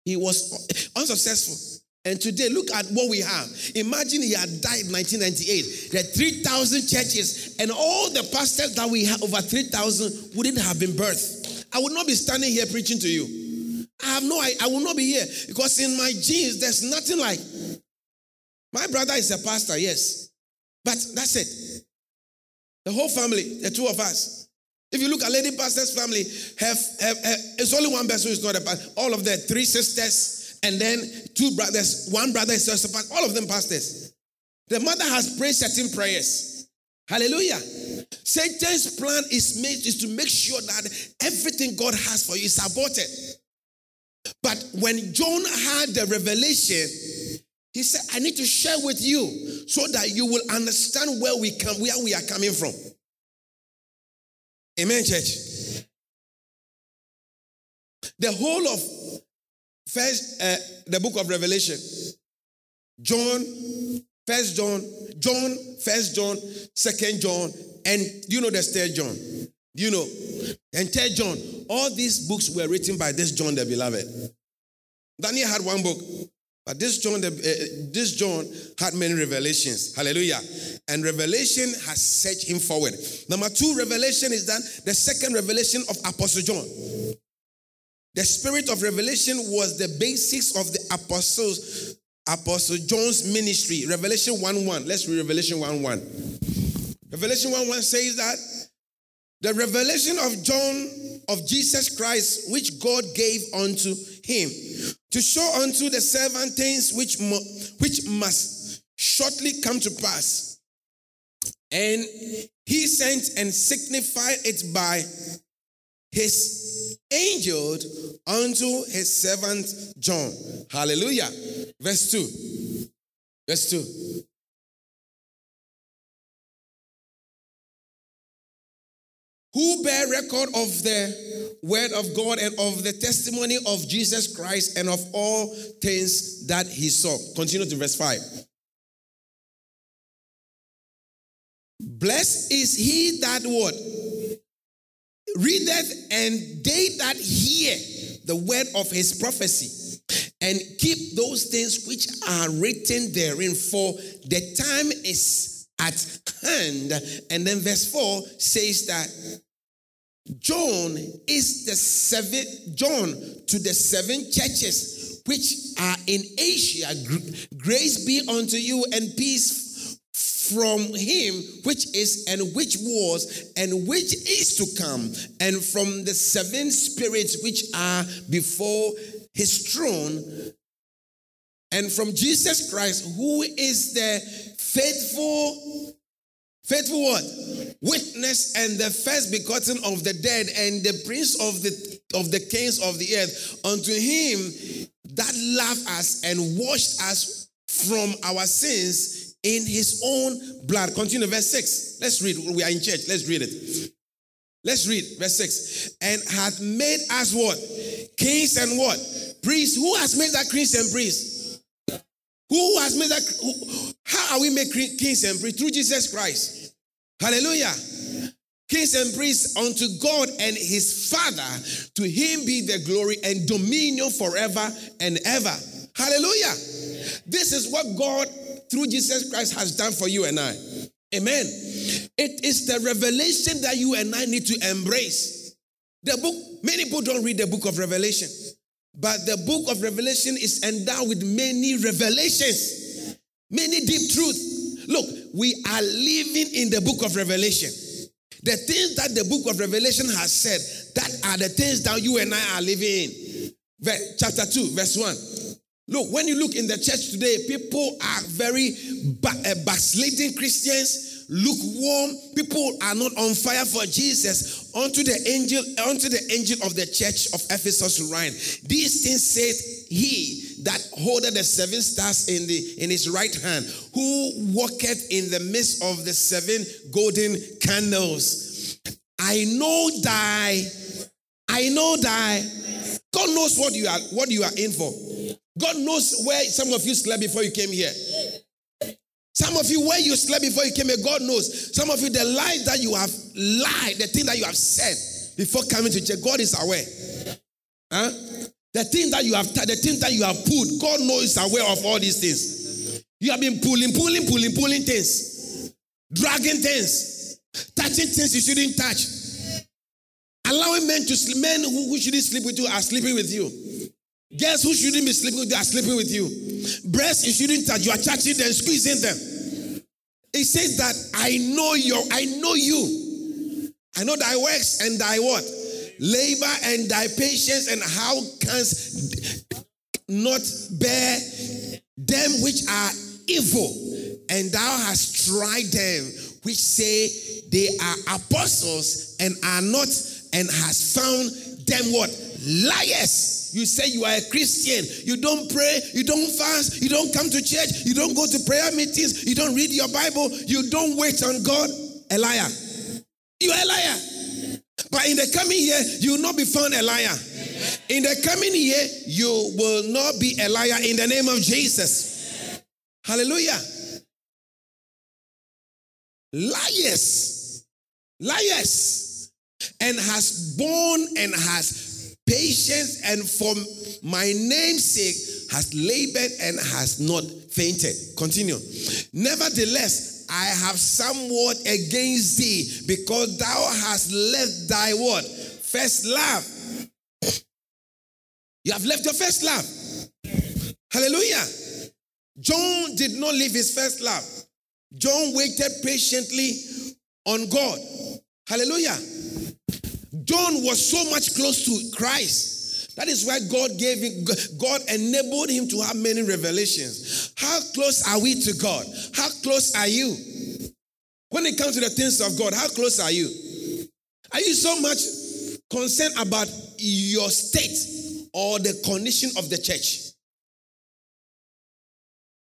He was unsuccessful. And today, look at what we have. Imagine he had died in 1998. There are 3,000 churches, and all the pastors that we have, over 3,000, wouldn't have been birthed. I would not be standing here preaching to you. I have no, I, I will not be here because in my genes, there's nothing like. My brother is a pastor, yes, but that's it. The whole family, the two of us. If you look at Lady Pastor's family, have, have, have it's only one person who's not a pastor. All of the three sisters, and then two brothers. One brother is just a. All of them pastors. The mother has prayed certain prayers. Hallelujah. Satan's plan is made is to make sure that everything God has for you is aborted. But when John had the revelation, he said, I need to share with you so that you will understand where we come, where we are coming from. Amen, church. The whole of first uh, the book of Revelation, John, First John, John, First John, Second John, and you know the third John. You know? And third John. All these books were written by this John the Beloved. Daniel had one book. But this John, the, uh, this John had many revelations. Hallelujah. And revelation has set him forward. Number two revelation is that the second revelation of Apostle John. The spirit of revelation was the basics of the apostles, Apostle John's ministry. Revelation 1 1. Let's read Revelation 1 1. Revelation 1 1 says that the revelation of John of Jesus Christ, which God gave unto him to show unto the servant things which, which must shortly come to pass. And he sent and signified it by his angel unto his servant John. Hallelujah. Verse 2. Verse 2. who bear record of the word of God and of the testimony of Jesus Christ and of all things that he saw. Continue to verse 5. Blessed is he that what? Readeth and they that hear the word of his prophecy and keep those things which are written therein, for the time is at hand. And then verse 4 says that John is the seven, John to the seven churches which are in Asia. Grace be unto you and peace from him which is and which was and which is to come, and from the seven spirits which are before his throne, and from Jesus Christ, who is the faithful Faithful what? Witness and the first begotten of the dead and the prince of the of the kings of the earth. Unto him that loved us and washed us from our sins in his own blood. Continue verse 6. Let's read. We are in church. Let's read it. Let's read verse 6. And hath made us what? Kings and what? Priests. Who has made that kings and priests? Who has made that? How are we made kings and priests? Through Jesus Christ. Hallelujah. Kings and priests unto God and his Father. To him be the glory and dominion forever and ever. Hallelujah. This is what God, through Jesus Christ, has done for you and I. Amen. It is the revelation that you and I need to embrace. The book, many people don't read the book of Revelation, but the book of Revelation is endowed with many revelations. Many deep truths. Look, we are living in the book of Revelation. The things that the book of Revelation has said, that are the things that you and I are living in. Chapter 2, verse 1. Look, when you look in the church today, people are very eh, backsliding Christians, lukewarm. People are not on fire for Jesus unto the angel, unto the angel of the church of Ephesus write, These things said he that holdeth the seven stars in the in his right hand, who walketh in the midst of the seven golden candles. I know thy, I know thy. God knows what you are what you are in for. God knows where some of you slept before you came here. Some of you, where you slept before you came here, God knows. Some of you, the lies that you have lied, the thing that you have said before coming to church, God is aware. Huh? The thing that you have, the thing that you have pulled, God knows aware of all these things. You have been pulling, pulling, pulling, pulling things, dragging things, touching things you shouldn't touch, allowing men to sleep. Men who, who shouldn't sleep with you are sleeping with you. Girls who shouldn't be sleeping with you are sleeping with you. Breasts you shouldn't touch, you are touching them, squeezing them. It says that I know your, I know you. I know thy works and thy what? Labor and thy patience, and how canst not bear them which are evil, and thou hast tried them which say they are apostles and are not, and has found them what? Liars. You say you are a Christian. You don't pray. You don't fast. You don't come to church. You don't go to prayer meetings. You don't read your Bible. You don't wait on God. A liar. You are a liar. But in the coming year, you will not be found a liar. In the coming year, you will not be a liar in the name of Jesus. Hallelujah. Liars. Liars. And has borne and has patience and for my name's sake has labored and has not fainted. Continue. Nevertheless, I have somewhat against thee because thou hast left thy what? First love. You have left your first love. Hallelujah. John did not leave his first love. John waited patiently on God. Hallelujah. John was so much close to Christ. That is why God gave him, God enabled him to have many revelations. How close are we to God? How close are you? When it comes to the things of God, how close are you? Are you so much concerned about your state or the condition of the church?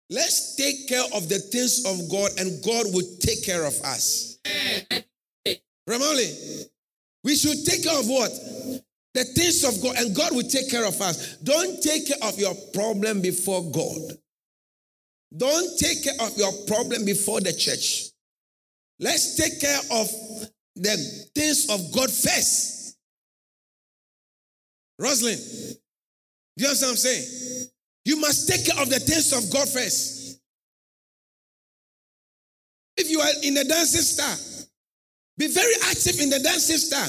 Let's take care of the things of God and God will take care of us. Ramali, we should take care of what? The things of God and God will take care of us. Don't take care of your problem before God. Don't take care of your problem before the church. Let's take care of the things of God first. Rosalind, you understand what I'm saying? You must take care of the things of God first. If you are in the dancing star, be very active in the dancing star.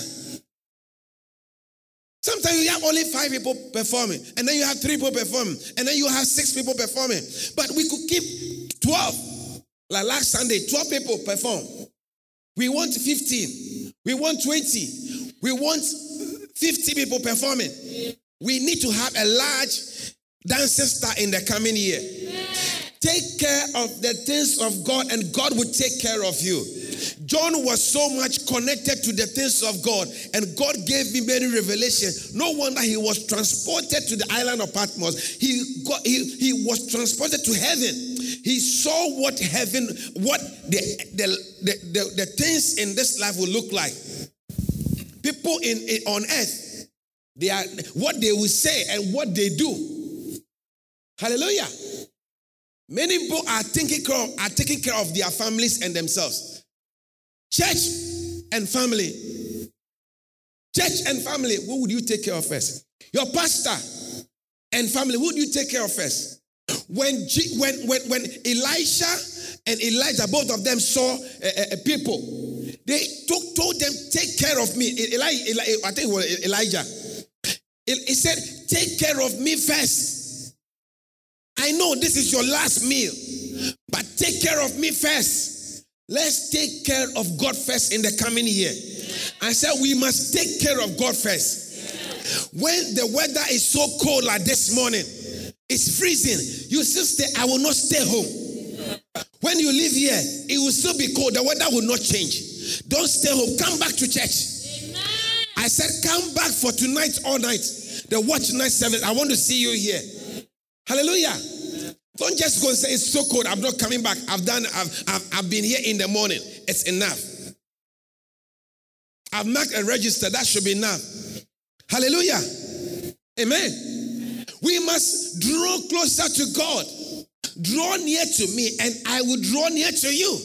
Sometimes you have only five people performing, and then you have three people performing, and then you have six people performing. But we could keep 12. Like last Sunday, 12 people perform. We want 15. We want 20. We want 50 people performing. We need to have a large dancing star in the coming year. Take care of the things of God, and God will take care of you. John was so much connected to the things of God, and God gave him many revelations. No wonder he was transported to the island of Patmos. He got he, he was transported to heaven. He saw what heaven, what the the, the, the, the things in this life will look like. People in, in on earth, they are what they will say and what they do. Hallelujah. Many people are taking care of, are taking care of their families and themselves. Church and family. Church and family, who would you take care of first? Your pastor and family, who would you take care of first? When, G, when, when, when Elisha and Elijah, both of them saw uh, uh, people, they took, told them, Take care of me. Eli, Eli, I think it was Elijah. He said, Take care of me first. I know this is your last meal, but take care of me first. Let's take care of God first in the coming year. I said, We must take care of God first. When the weather is so cold like this morning, it's freezing. You still stay, I will not stay home. When you live here, it will still be cold. The weather will not change. Don't stay home. Come back to church. I said, come back for tonight all night. The watch night service. I want to see you here. Hallelujah. Don't just go and say it's so cold. I'm not coming back. I've done. I've, I've, I've been here in the morning. It's enough. I've marked a register. That should be enough. Hallelujah. Amen. We must draw closer to God. Draw near to me, and I will draw near to you.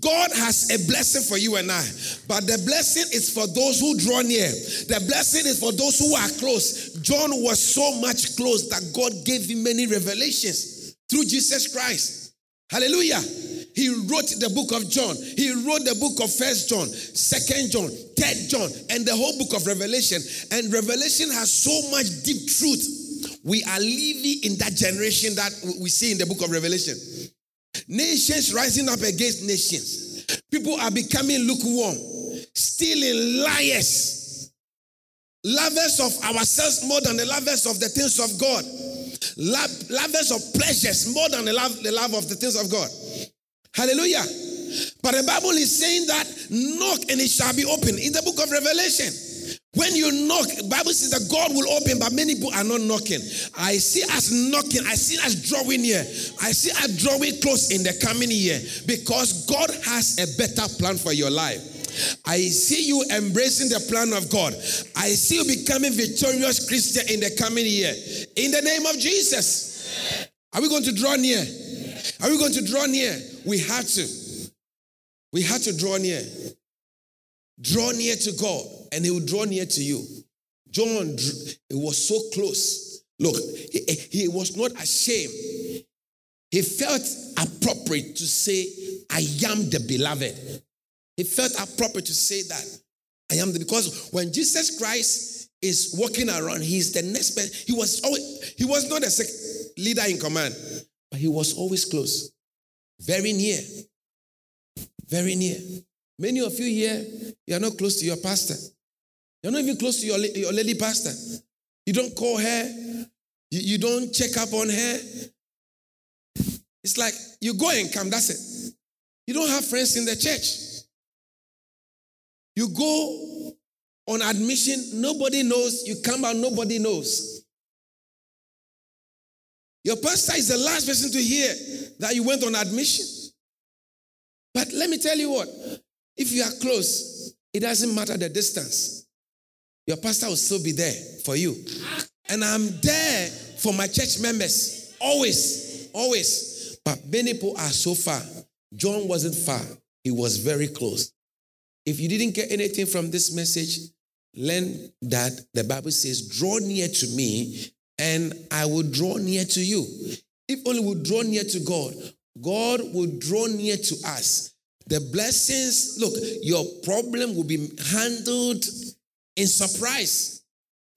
God has a blessing for you and I, but the blessing is for those who draw near. The blessing is for those who are close. John was so much close that God gave him many revelations through Jesus Christ. Hallelujah. He wrote the book of John. He wrote the book of First John, Second John, Third John, and the whole book of Revelation. And Revelation has so much deep truth. We are living in that generation that we see in the book of Revelation. Nations rising up against nations. People are becoming lukewarm, stealing liars, lovers of ourselves more than the lovers of the things of God, lovers of pleasures more than the love, the love of the things of God. Hallelujah. But the Bible is saying that knock and it shall be open in the book of Revelation. When you knock, Bible says that God will open, but many people are not knocking. I see us knocking. I see us drawing near. I see us drawing close in the coming year because God has a better plan for your life. I see you embracing the plan of God. I see you becoming victorious Christian in the coming year. In the name of Jesus. Are we going to draw near? Are we going to draw near? We have to. We have to draw near. Draw near to God, and He will draw near to you. John, it was so close. Look, he, he was not ashamed. He felt appropriate to say, I am the beloved. He felt appropriate to say that. I am the because when Jesus Christ is walking around, he's the next person. He was always, he was not a leader in command, but he was always close. Very near. Very near. Many of you here, you are not close to your pastor. You're not even close to your, your lady pastor. You don't call her. You, you don't check up on her. It's like you go and come, that's it. You don't have friends in the church. You go on admission, nobody knows. You come out, nobody knows. Your pastor is the last person to hear that you went on admission. But let me tell you what if you are close, it doesn't matter the distance. Your pastor will still be there for you. And I'm there for my church members. Always. Always. But many people are so far. John wasn't far, he was very close. If you didn't get anything from this message, learn that the Bible says, Draw near to me, and I will draw near to you. If only we draw near to God, God will draw near to us. The blessings, look, your problem will be handled in surprise.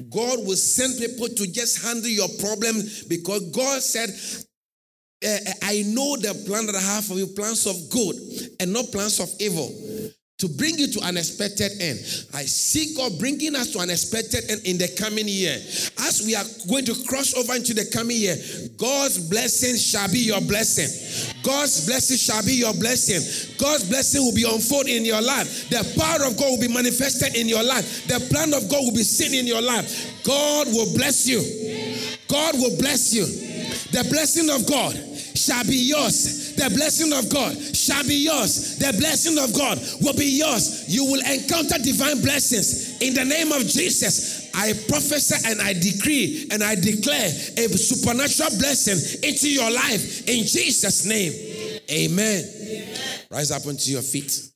God will send people to just handle your problem because God said, eh, eh, I know the plan that I have for you, plans of good and not plans of evil to bring you to an expected end. I see God bringing us to an expected end in the coming year. As we are going to cross over into the coming year, God's blessing shall be your blessing. God's blessing shall be your blessing. God's blessing will be unfolded in your life. The power of God will be manifested in your life. The plan of God will be seen in your life. God will bless you. God will bless you. The blessing of God shall be yours the blessing of God shall be yours. The blessing of God will be yours. You will encounter divine blessings in the name of Jesus. I prophesy and I decree and I declare a supernatural blessing into your life in Jesus' name. Amen. Amen. Rise up onto your feet.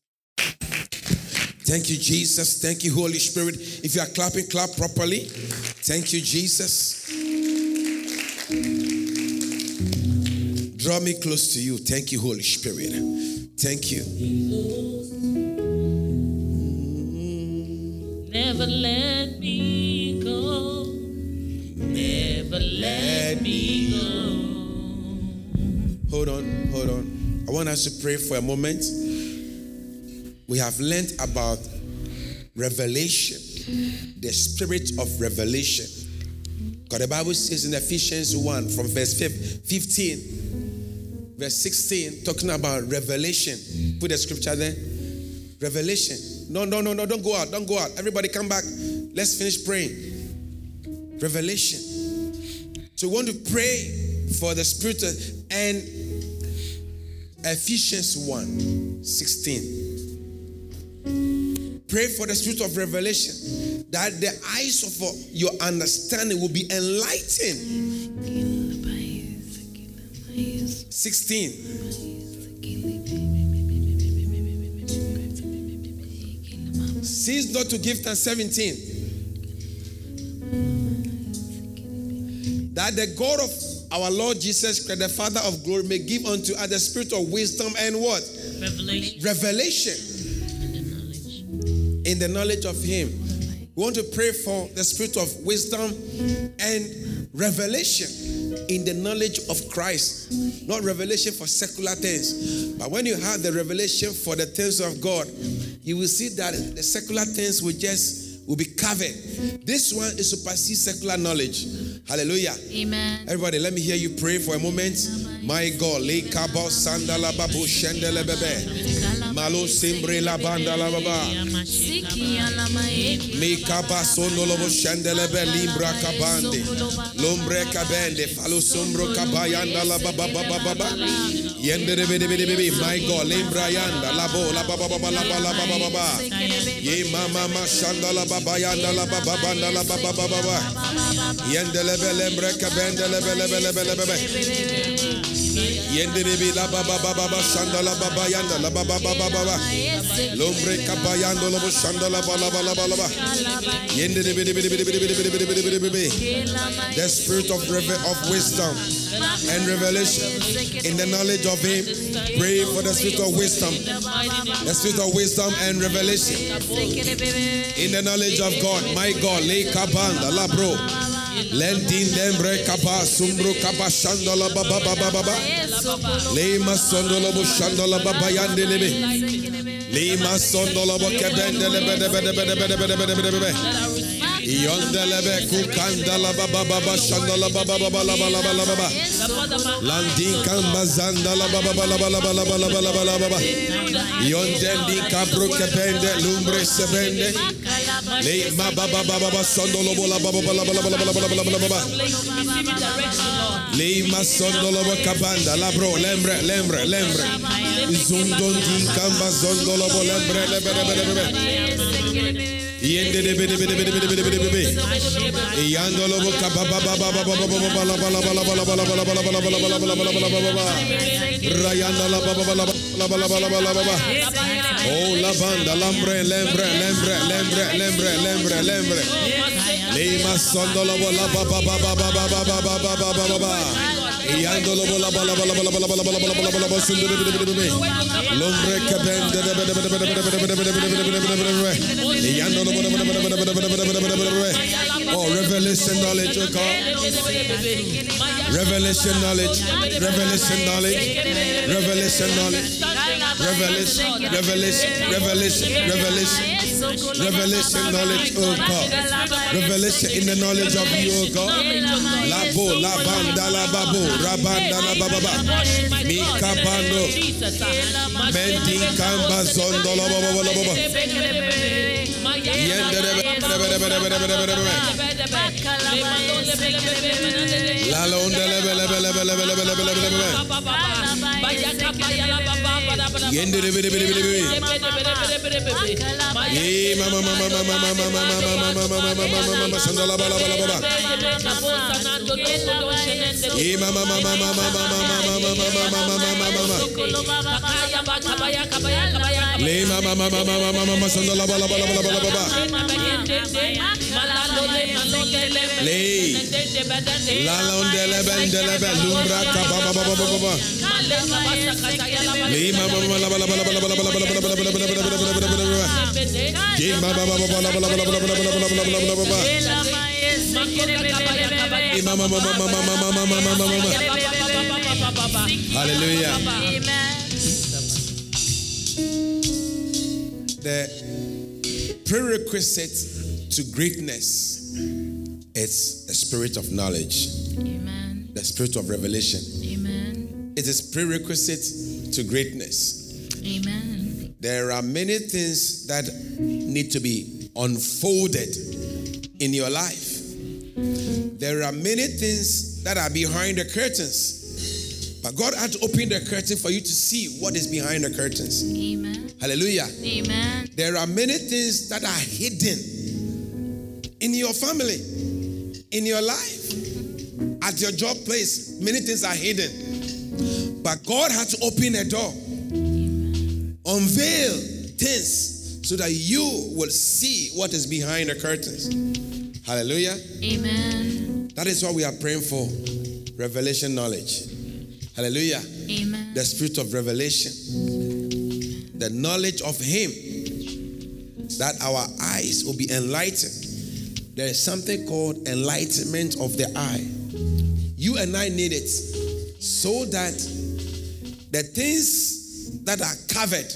Thank you, Jesus. Thank you, Holy Spirit. If you are clapping, clap properly. Thank you, Jesus. Draw me close to you. Thank you, Holy Spirit. Thank you. Never let me go. Never let me go. Hold on, hold on. I want us to pray for a moment. We have learned about revelation, the spirit of revelation. God, the Bible says in Ephesians 1 from verse 15, verse 16, talking about revelation. Put the scripture there. Revelation. No, no, no, no, don't go out. Don't go out. Everybody come back. Let's finish praying. Revelation. So we want to pray for the spirit and Ephesians 1 16. Pray for the spirit of revelation that the eyes of your understanding will be enlightened. 16. Cease not to give thanks 17. That the God of our Lord Jesus Christ, the Father of glory, may give unto us the spirit of wisdom and what? Revelation Revelation in the knowledge of Him. We want to pray for the spirit of wisdom and revelation in the knowledge of Christ. Not revelation for secular things, but when you have the revelation for the things of God, you will see that the secular things will just will be covered. This one is to supersede secular knowledge. Hallelujah. Amen. Everybody, let me hear you pray for a moment. My God, le kabo sandala babu shendele bebe. Malo simbre la banda la baba. Mi kaba sondolo bo shendele be limbra kabande. Lombre kabende. Falo sombro kabayanda la baba baba baba. Yende de bede bede bebe. My God, limbra yanda la bo la baba baba la baba la baba baba. Ye mama ma shanda la baba yanda la baba banda la baba baba baba. Yende lebe lembre kabende lebe lebe lebe lebe lebe. Yende lebe la baba baba baba shanda la baba yanda la baba baba baba. Lombre kabayando lobo shanda la baba la baba la baba. Yende lebe lebe lebe lebe lebe lebe lebe lebe lebe lebe. The spirit of reve- of wisdom and revelation in the knowledge of Him. Pray for the spirit of wisdom, the spirit of wisdom and revelation in the knowledge of God. My God, le kabanda la bro. Lendin lembre kaba sumbro kaba shanda la baba baba baba. Le masondo la bo shanda la baba yande lebe. Le masondo la bo kebende lebe lebe lebe lebe lebe lebe lebe Yondelebe kukandala baba baba shandala baba la bala bala baba. Landin lumbre. Le. Le kabanda labro Yende de bede bede bede bede bede bede bede. Yando lo bo kababa baba baba baba baba la bala bala bala bala bala bala bala bala bala bala bala bala bala bala. Rayanda la baba bala bala bala bala bala bala. Oh la banda lambre lembre lembre lembre lembre lembre lembre. Lima sondo lo bo la baba baba baba baba baba baba baba. Oh revelation knowledge oh God. Revelation knowledge, revelation knowledge, revelation knowledge, revelation, revelation, revelation, revelation, revelation knowledge, oh God. Revelation in the knowledge of you, oh God. Labo, labanda, lababo, rabanda, labababa. Mika bando, mending kamba zondo, lababo, lababo. Yende, Lema mama mama mama mama mama mama mama mama mama mama mama. Hallelujah. The prerequisite to greatness is a spirit of knowledge, Amen. the spirit of revelation. Amen. It is prerequisite to greatness. Amen. There are many things that need to be unfolded in your life. There are many things that are behind the curtains, but God had to open the curtain for you to see what is behind the curtains. Amen. Hallelujah. Amen. There are many things that are hidden in your family, in your life, at your job place. Many things are hidden. But God had to open a door, unveil things so that you will see what is behind the curtains. Hallelujah. Amen. That is what we are praying for revelation knowledge. Hallelujah. Amen. The spirit of revelation, the knowledge of Him, that our eyes will be enlightened. There is something called enlightenment of the eye. You and I need it so that the things that are covered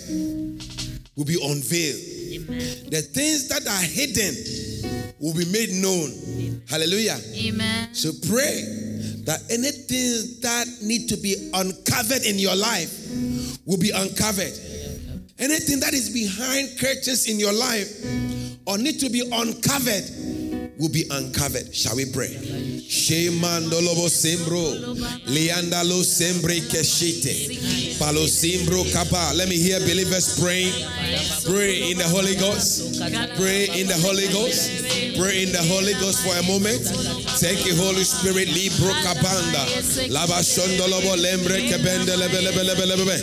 will be unveiled. Amen. The things that are hidden will be made known. Hallelujah. Amen. So pray that anything that need to be uncovered in your life will be uncovered. Anything that is behind curtains in your life or need to be uncovered will be uncovered. Shall we pray? Shemandolobo sembro, liandalo sembre keshite. Let me hear believers praying. Pray in the Holy Ghost. Pray in the Holy Ghost. Pray in the Holy Ghost for a moment. Thank you, Holy Spirit. Libro kapanda, laba lembre lebe lebe lebe lebe.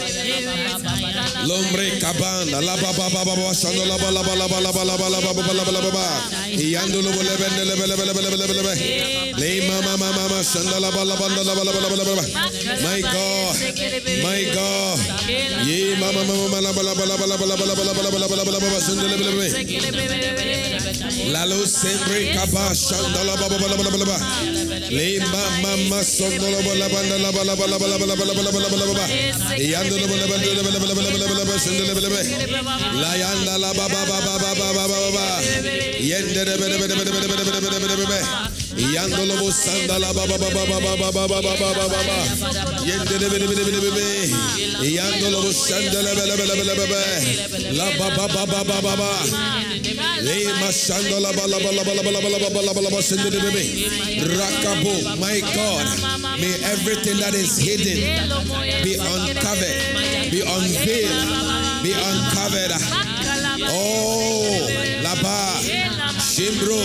Lombre kabanda ba ba ba ba ma la de be de be de be de be de be de be de be de be be. Yando lo bo sanda la ba ba ba ba ba ba ba ba ba ba ba ba ba ba. Yende de be de be de be de be be. Yando lo bo sanda la be la be la la be be. La ba ba ba ba ba ba ba. Le ma sanda la ba la ba la ba la ba la ba la ba la ba la ba sende de be be. Rakabo, my God, may everything that is hidden be uncovered, be unveiled, be uncovered. Oh, Laba, Shimbro,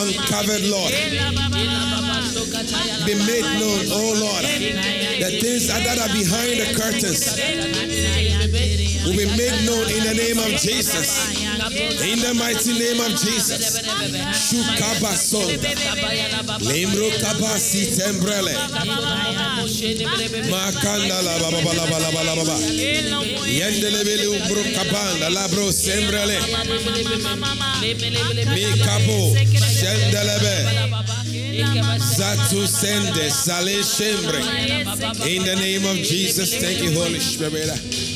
uncovered, Lord. Be made known, oh Lord. The things that are behind the curtains will be made known in the name of Jesus. In the mighty name of Jesus. Shukabaso. Lemro kabasi tembrele. Makanda la baba bala bala bala baba. Yendele bele umbro kabanda la bro sembrele. Mikabo shendelebe. Zatu sende sale shembre. In the name of Jesus, thank you, Holy Spirit.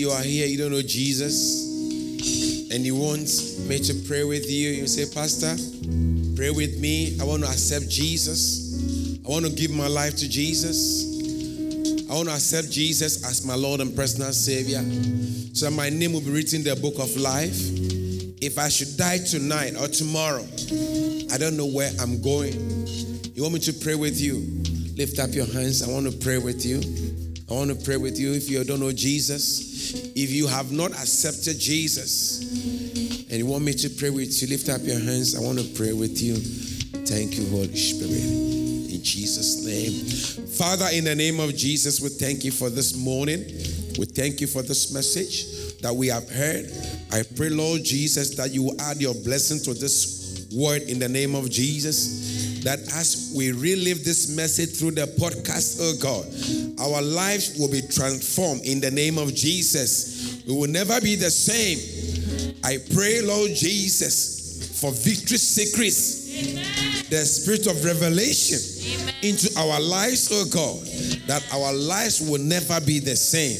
You are here, you don't know Jesus, and you want me to pray with you, you say, Pastor, pray with me. I want to accept Jesus. I want to give my life to Jesus. I want to accept Jesus as my Lord and personal Savior. So that my name will be written in the book of life. If I should die tonight or tomorrow, I don't know where I'm going. You You want me to pray with you? Lift up your hands. I want to pray with you. I want to pray with you if you don't know Jesus. If you have not accepted Jesus and you want me to pray with you, lift up your hands. I want to pray with you. Thank you, Holy Spirit. In Jesus' name. Father, in the name of Jesus, we thank you for this morning. We thank you for this message that we have heard. I pray, Lord Jesus, that you add your blessing to this word in the name of Jesus. That as we relive this message through the podcast, oh God, our lives will be transformed in the name of Jesus. We will never be the same. I pray, Lord Jesus, for victory secrets, the spirit of revelation into our lives, oh God, that our lives will never be the same.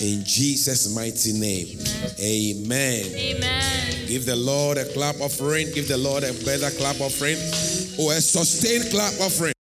In Jesus' mighty name. Amen. Amen. Give the Lord a clap of offering. Give the Lord a better clap offering. Or a sustained clap offering.